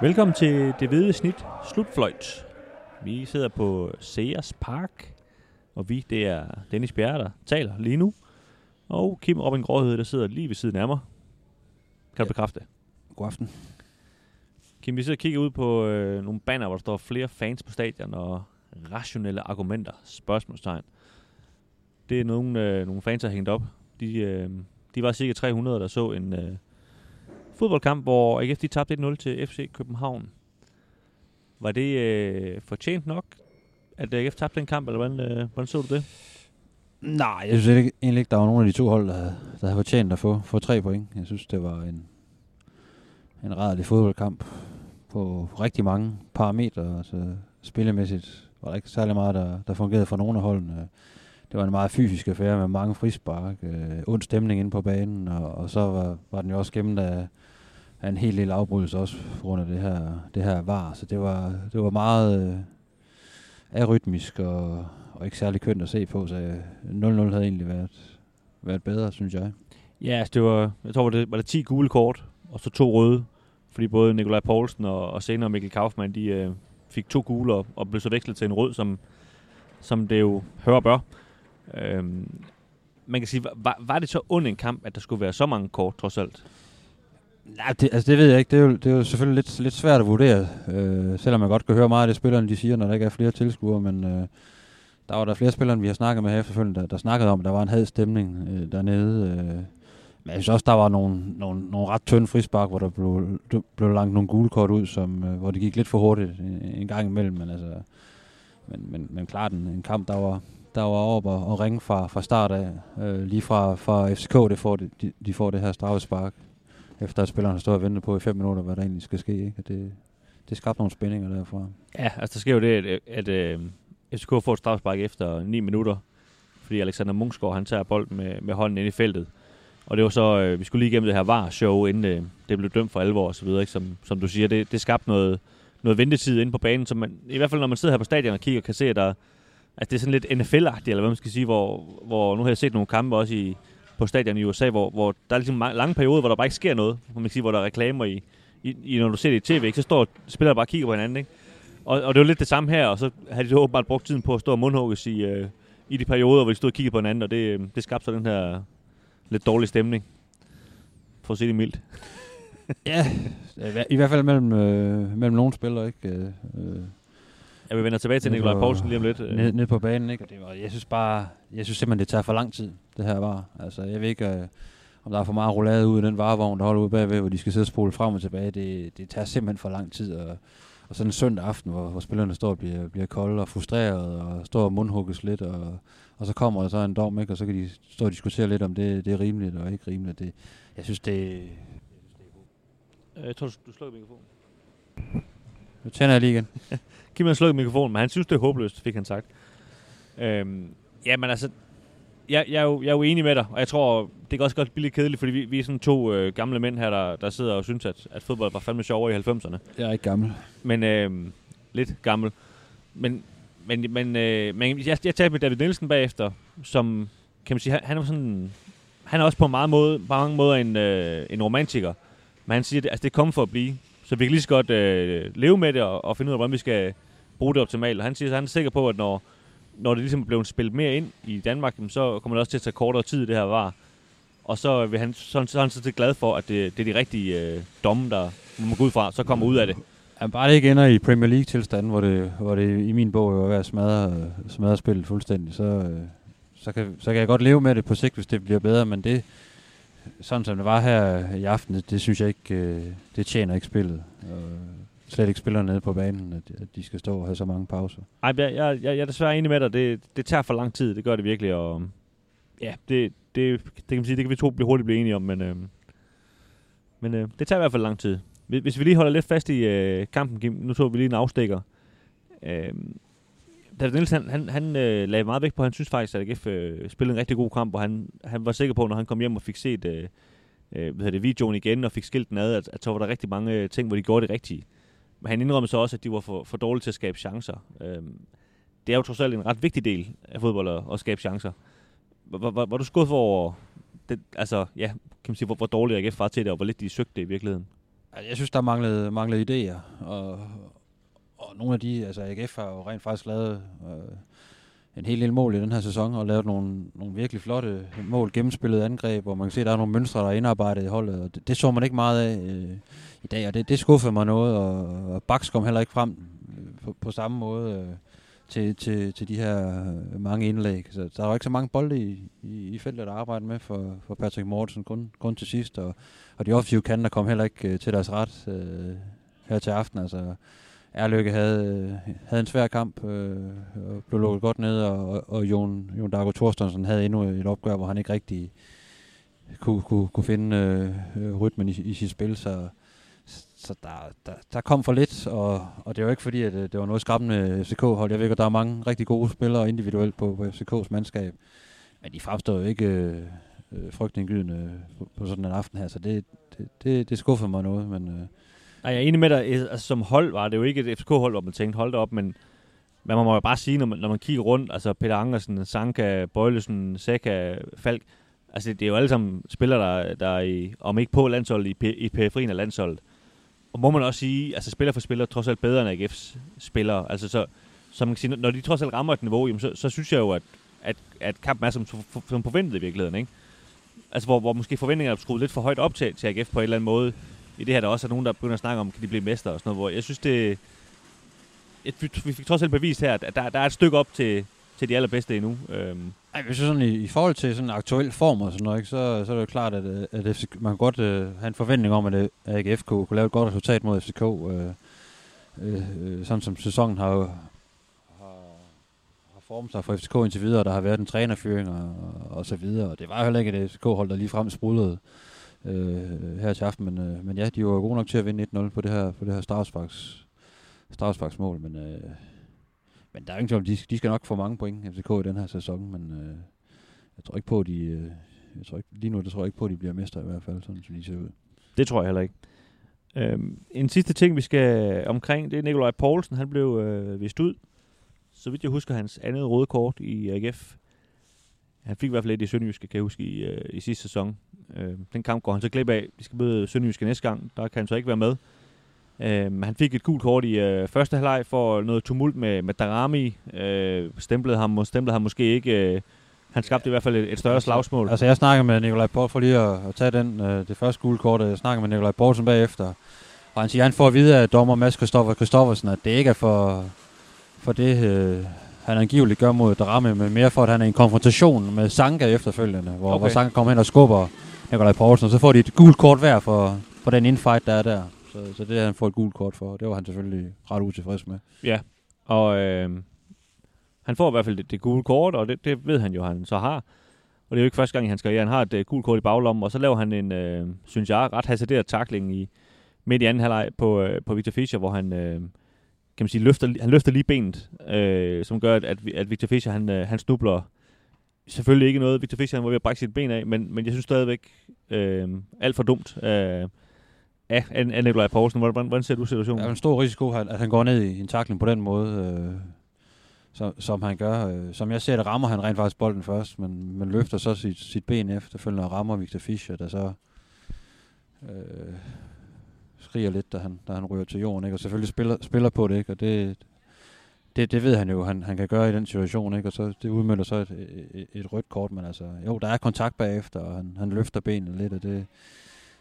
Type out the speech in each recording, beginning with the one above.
Velkommen til Det Hvide Snit Slutfløjt. Vi sidder på Sears Park, og vi, det er Dennis Bjerre, der taler lige nu. Og Kim Robin Gråhed, der sidder lige ved siden af mig. Kan du Ja. bekræfte? God aften. Kim, vi sidder og kigger ud på øh, nogle banner, hvor der står flere fans på stadion og rationelle argumenter, spørgsmålstegn. Det er nogle, øh, nogle fans, der har hængt op. De, øh, de var cirka 300, der så en øh, fodboldkamp, hvor AGF de tabte 1-0 til FC København. Var det øh, fortjent nok, at AGF tabte den kamp, eller hvordan, øh, hvordan så du det? Nej, jeg synes ikke, egentlig ikke, der var nogen af de to hold, der, havde- der havde fortjent at få, få tre point. Jeg synes, det var en, en rædelig fodboldkamp på rigtig mange parametre. Altså, spillemæssigt var der ikke særlig meget, der, der fungerede for nogen af holdene. Det var en meget fysisk affære med mange frispark, øh, ond stemning inde på banen, og, og så var, var den jo også gennem af, af en helt lille afbrydelse også på grund af det her, det her var. Så det var, det var meget øh, arytmisk og, og ikke særlig kønt at se på, så øh, 0-0 havde egentlig været, været bedre, synes jeg. Ja, altså det var, jeg tror, var det var det 10 gule kort, og så to røde. Fordi både Nikolaj Poulsen og, og senere Mikkel Kaufmann, de øh, fik to gule og, og blev så vekslet til en rød, som, som det jo hører bør. Øhm, man kan sige, var, var det så ond en kamp, at der skulle være så mange kort, trods alt? Nej, det, altså det ved jeg ikke. Det er jo, det er jo selvfølgelig lidt, lidt svært at vurdere, øh, selvom man godt kan høre meget af det, spillerne de siger, når der ikke er flere tilskuere, men øh, der var der flere spillere, vi har snakket med her efterfølgende, der, der snakkede om, at der var en had stemning øh, dernede. Øh, men jeg synes også, der var nogle, nogle, nogle ret tynde frispark, hvor der blev, blev langt nogle gule kort ud, som, øh, hvor det gik lidt for hurtigt en, en gang imellem, men altså, men, men, men klart en, en kamp, der var, der var oppe og, og ringe fra, fra start af. Øh, lige fra, fra FCK, det får det, de, de får det her straffespark, efter at spillerne har stået og ventet på i fem minutter, hvad der egentlig skal ske. Ikke? Og det, det skabte nogle spændinger derfra. Ja, altså der sker jo det, at, at øh, FCK får et straffespark efter 9 minutter, fordi Alexander Munchsgaard, han tager bolden med, med hånden ind i feltet. Og det var så, øh, vi skulle lige igennem det her VAR-show, inden øh, det blev dømt for alvor og så videre, ikke? Som, som du siger, det, det skabte noget, noget ventetid inde på banen, som man, i hvert fald når man sidder her på stadion og kigger, kan se, at der, Altså, det er sådan lidt NFL-agtigt, eller hvad man skal sige, hvor, hvor nu har jeg set nogle kampe også i, på stadion i USA, hvor, hvor der er ligesom en lange perioder, hvor der bare ikke sker noget, hvor man kan sige, hvor der er reklamer i, i, i når du ser det i tv, ikke? så står spillere bare og kigger på hinanden, ikke? Og, og det var lidt det samme her, og så havde de så åbenbart brugt tiden på at stå og mundhugges i, øh, i de perioder, hvor de stod og kiggede på hinanden, og det, øh, det skabte så den her lidt dårlige stemning. For at sige det mildt. Ja, i i hvert fald mellem, øh, mellem nogle spillere. Ikke? Øh, øh øh, Jeg vil vende tilbage til Nikolaj Poulsen lige om lidt. øh. ned, ned på banen. Ikke? Og det var, jeg synes bare, jeg synes simpelthen, det tager for lang tid, det her var. Altså, jeg ved ikke, øh, om der er for meget roulade ud i den varevogn, der holder ude bagved, hvor de skal sidde og spole frem og tilbage. Det, det tager simpelthen for lang tid. Og, og sådan en søndag aften, hvor, hvor spillerne står og bliver, bliver kolde og frustreret, og står og mundhugges lidt, og, og så kommer der så en dom, ikke? og så kan de stå og diskutere lidt, om det, det er rimeligt og ikke rimeligt. Det, jeg synes, det... Øh, Jeg tror, du, du slukker mikrofonen. Nu tænder jeg lige igen. Kim har slukket mikrofonen, men han synes, det er håbløst, fik han sagt. Øhm, ja, men altså, jeg, jeg, er jo, jeg er jo enig med dig, og jeg tror, det kan også godt blive lidt kedeligt, fordi vi, vi er sådan to øh, gamle mænd her, der, der sidder og synes, at, at fodbold var fandme sjovere i 90'erne. Jeg er ikke gammel. Men øh, lidt gammel. Men, men, men, øh, men jeg, jeg talte med David Nielsen bagefter, som, kan man sige, han, han er sådan, han er også på meget måde, på mange måder en, øh, en romantiker. Men han siger, at altså, det er kommet for at blive. Så vi kan lige så godt øh, leve med det og, og finde ud af, hvordan vi skal bruge det optimalt. Og han siger, at han er sikker på, at når, når det ligesom er blevet spillet mere ind i Danmark, så kommer det også til at tage kortere tid, det her var. Og så vil han så, så er han så glad for, at det, det er de rigtige øh, domme, der man må gå ud fra, så kommer ud af det. Ja, bare det ikke ender i Premier League-tilstanden, hvor det, hvor det i min bog jo er ved at smadre, smadre spillet fuldstændig, så, øh, så, kan, så kan jeg godt leve med det på sigt, hvis det bliver bedre, men det, sådan som det var her i aften, det, det synes jeg ikke, øh, det tjener ikke spillet. Øh, slet ikke spillerne nede på banen, at, at de skal stå og have så mange pauser. Ej, jeg, jeg, jeg, jeg er desværre enig med dig. Det, det tager for lang tid. Det gør det virkelig. Og, ja, det, det, det, kan man sige, det kan vi to blive hurtigt blive enige om, men, øh, men øh, det tager i hvert fald lang tid. Hvis, hvis vi lige holder lidt fast i øh, kampen, nu tog vi lige en afstikker. Øh, David Nielsen, han, han, han øh, lagde meget vægt på, han synes faktisk, at AGF øh, spillede en rigtig god kamp, og han, han var sikker på, når han kom hjem og fik set øh, øh, hvad hedder det, videoen igen og fik skilt den ad, at, at så var der rigtig mange øh, ting, hvor de gjorde det rigtige. Men han indrømmer så også, at de var for, for dårlige til at skabe chancer. Øh, det er jo trods alt en ret vigtig del af fodbold at, at skabe chancer. Var, var, var, var du skuffet over, det, altså, ja, kan man sige, hvor, hvor dårligt AGF var til det, og hvor lidt de søgte det i virkeligheden? Altså, jeg synes, der manglede, manglede idéer, og, og nogle af de, altså AGF har jo rent faktisk lavet øh, en hel del mål i den her sæson, og lavet nogle, nogle virkelig flotte mål, gennemspillede angreb, hvor man kan se, at der er nogle mønstre, der er indarbejdet i holdet, og det, det så man ikke meget af øh, i dag, og det, det skuffede mig noget, og, og Baks kom heller ikke frem øh, på, på samme måde øh, til, til, til de her øh, mange indlæg. Så der var ikke så mange bolde i, i, i feltet at arbejde med for, for Patrick Mortensen, kun, kun til sidst, og, og de offensive kanter kom heller ikke øh, til deres ret øh, her til aften, altså Erløkke havde, havde en svær kamp, øh, og blev lukket godt ned, og, og Jon, Jon Darko Thorstensen havde endnu et opgør, hvor han ikke rigtig kunne, kunne, kunne finde øh, rytmen i, i sit spil, så, så der, der, der kom for lidt, og, og det var ikke fordi, at øh, det var noget skræmmende FCK-hold. Jeg ved godt, der er mange rigtig gode spillere individuelt på, på FCK's mandskab, men de fremstår jo ikke øh, øh frygtindgydende på, på sådan en aften her, så det, det, det, det skuffede mig noget, men... Øh, ej, jeg er enig med dig. Altså, som hold var det jo ikke et FCK-hold, hvor man tænkte, hold op, men man må jo bare sige, når man, når man kigger rundt, altså Peter Angersen, Sanka, Bøjlesen, Seca, Falk, altså det er jo alle sammen spillere, der, der er i, om ikke på landsholdet, i, i periferien af landsholdet. Og må man også sige, altså spiller for spiller trods alt bedre end AGF's spillere. Altså så, så man kan sige, når de trods alt rammer et niveau, jamen, så, så synes jeg jo, at, at, at kampen er som, som forventet i virkeligheden. Ikke? Altså hvor, hvor måske forventningerne er skruet lidt for højt op til, til AGF på en eller anden måde i det her, der også er nogen, der begynder at snakke om, kan de blive mester og sådan noget, hvor jeg synes, det... Jeg, vi fik trods alt bevist her, at der, der er et stykke op til, til de allerbedste endnu. Øhm. Ej, hvis sådan i, i forhold til sådan aktuel form og sådan noget, ikke, så, så er det jo klart, at, øh, at FC, man kan godt øh, have en forventning om, at øh, AGF kunne, kunne lave et godt resultat mod FCK. Øh, øh, øh, sådan som sæsonen har, har, har formet sig for FCK indtil videre, der har været en trænerføring og, og så videre. Og det var heller ikke et FCK-hold, der lige frem sprudlede øh, øh, her til aften. Men, øh, men ja, de var gode nok til at vinde 1-0 på det her, på det her Strasbaks, Strasbaks mål. Men, øh, men der er ingen tvivl de, de skal nok få mange point, FCK, i den her sæson. Men øh, jeg tror ikke på, at de... Øh, jeg tror ikke, lige nu der tror jeg ikke på, at de bliver mester i hvert fald, sådan som de ser ud. Det tror jeg heller ikke. Øhm, en sidste ting, vi skal omkring, det er Nikolaj Poulsen. Han blev øh, vist ud. Så vidt jeg husker, hans andet røde kort i AGF. Han fik i hvert fald lidt i Sønderjyske, kan jeg huske, i, øh, i sidste sæson. Øh, den kamp går han så glip af. De skal møde Sønderjyske næste gang. Der kan han så ikke være med. Øh, han fik et gult kort i øh, første halvleg for noget tumult med, med Darami. Øh, stemplede, ham, stemplede ham måske ikke... Øh, han skabte i hvert fald et, et større altså, slagsmål. Altså jeg snakker med Nikolaj Poul for lige at, at tage den, øh, det første gule kort. Jeg snakker med Nikolaj Poulsen bagefter. Og han siger, at han får at vide af dommer Mads Kristoffer Kristoffersen, at det ikke er for, for det, øh, han angiveligt gør mod Darami, men mere for, at han er i en konfrontation med Sanka efterfølgende, hvor, okay. hvor Sanka kommer hen og skubber Nikolaj Poulsen, og så får de et gult kort hver for, for den infight, der er der. Så, så det har han fået et gult kort for, det var han selvfølgelig ret utilfreds med. Ja, og øh, han får i hvert fald det, det gule kort, og det, det ved han jo, han så har. Og det er jo ikke første gang i hans karriere, han har et uh, gult kort i baglommen, og så laver han en, uh, synes jeg, ret hasarderet takling i midt i anden halvleg på, uh, på Victor Fischer, hvor han, uh, kan man sige, løfter, han løfter lige benet, øh, som gør, at, at Victor Fischer, han, øh, han snubler selvfølgelig ikke noget, Victor Fischer, han var ved at brække sit ben af, men, men jeg synes stadigvæk øh, alt for dumt øh, af, af Nikolaj Poulsen. Hvordan, hvordan ser du situationen? Der er en stor risiko, at han går ned i en takling på den måde, øh, som, som han gør. Øh, som jeg ser det, rammer han rent faktisk bolden først, men, men løfter så sit, sit ben efterfølgende og rammer Victor Fischer, der så øh, skriger lidt, da han, da han ryger til jorden. Ikke? Og selvfølgelig spiller, spiller på det, ikke? og det, det, det ved han jo, han, han kan gøre i den situation, ikke? og så det udmønter så et, et, et rødt kort, men altså, jo, der er kontakt bagefter, og han, han løfter benene lidt, og det,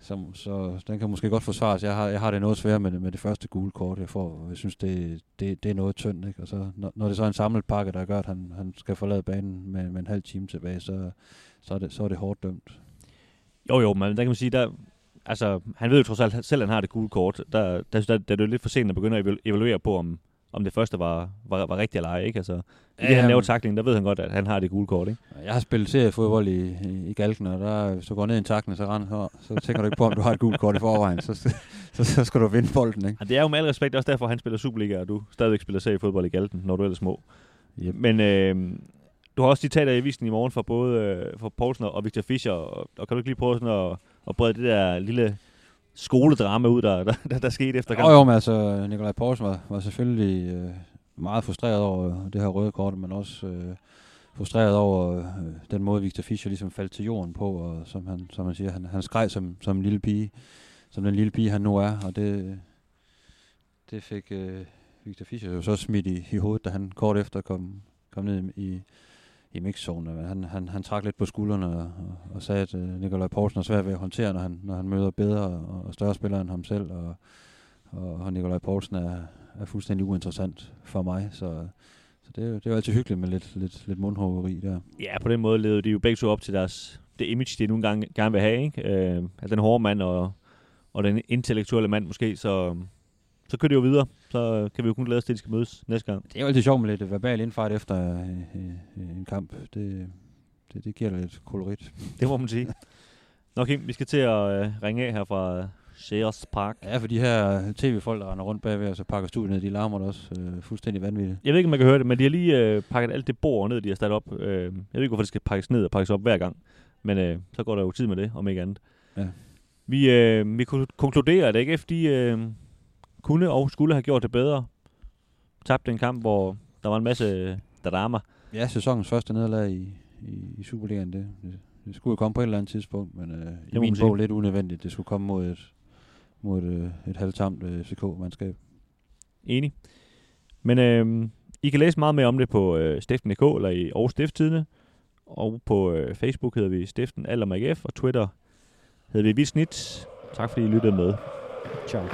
så, så den kan måske godt forsvares. Jeg har, jeg har det noget svært med, med det første gule kort, jeg får. Jeg synes, det, det, det er noget tyndt. Ikke? Og så, når, når det så er en samlet pakke, der gør, at han, han skal forlade banen med, med en halv time tilbage, så, så, er det, så er det hårdt dømt. Jo, jo, men der kan man sige, der, altså, han ved jo trods alt selv, at han har det gule kort. Der, der, der, der, er det lidt for sent at begynde at evaluere på, om, om det første var, var, var rigtigt eller ej. Ikke? Altså, ja, det, han laver takling, der ved han godt, at han har det gule kort. Ikke? Jeg har spillet seriefodbold i, i, i Galken, og der, så går ned i en takling, så, render, så, så tænker du ikke på, om du har et gult kort i forvejen. Så, så, så, så skal du vinde bolden. Ikke? Ja, det er jo med al respekt også derfor, han spiller Superliga, og du stadigvæk spiller seriefodbold i Galten, når du er små. Yep. Men øh, du har også citater i avisen i morgen fra både øh, fra Poulsen og Victor Fischer, og, og kan du ikke lige prøve sådan at, og brede det der lille skoledrama ud, der, der, der, der skete efter kampen. Jo, jo, men altså, Nikolaj Poulsen var, var selvfølgelig øh, meget frustreret over øh, det her røde kort, men også øh, frustreret over øh, den måde, Victor Fischer ligesom faldt til jorden på, og som han, som han siger, han, han skreg som, som en lille pige. som den lille pige han nu er, og det, det fik øh, Victor Fischer jo så smidt i, i hovedet, da han kort efter kom, kom ned i, i mixzonen. Han, han, han trak lidt på skuldrene og, og, og sagde, at øh, Nikolaj Poulsen er svært ved at håndtere, når han, når han møder bedre og, og større spillere end ham selv, og, og, og Nikolaj Poulsen er, er fuldstændig uinteressant for mig, så, så det, er jo, det er jo altid hyggeligt med lidt, lidt, lidt mundhoveri der. Ja, på den måde levede de jo begge to op til deres, det image, de nogle gange gerne vil have, ikke? Øh, den hårde mand og, og den intellektuelle mand måske, så, så kører det jo videre. Så kan vi jo kun glæde os til, at de skal mødes næste gang. Det er jo altid sjovt med lidt verbal indfart efter øh, øh, en kamp. Det, det, det giver lidt kolorit. Det må man sige. Nå Kim, vi skal til at øh, ringe af her fra Sears Park. Ja, for de her tv-folk, der render rundt bagved, og så pakker studiet ned, de larmer der også øh, fuldstændig vanvittigt. Jeg ved ikke, om man kan høre det, men de har lige øh, pakket alt det bord ned, de har sat op. Øh, jeg ved ikke, hvorfor det skal pakkes ned og pakkes op hver gang. Men øh, så går der jo tid med det, om ikke andet. Ja. Vi, øh, vi kunne konkludere, at AGF de, øh, kunne og skulle have gjort det bedre. Tabte en kamp, hvor der var en masse drama. Ja, sæsonens første nederlag i, i, i Superligaen, det, det, det skulle jo komme på et eller andet tidspunkt, men øh, i min bog lidt unødvendigt. Det skulle komme mod et, mod et, øh, et halvtamt øh, FCK-mandskab. Enig. Men øh, I kan læse meget mere om det på øh, stiften.dk eller i Aarhus Stifttidene. Og på øh, Facebook hedder vi Stiften Alder AGF, og Twitter hedder vi Vildsnit. Tak fordi I lyttede med. Ciao.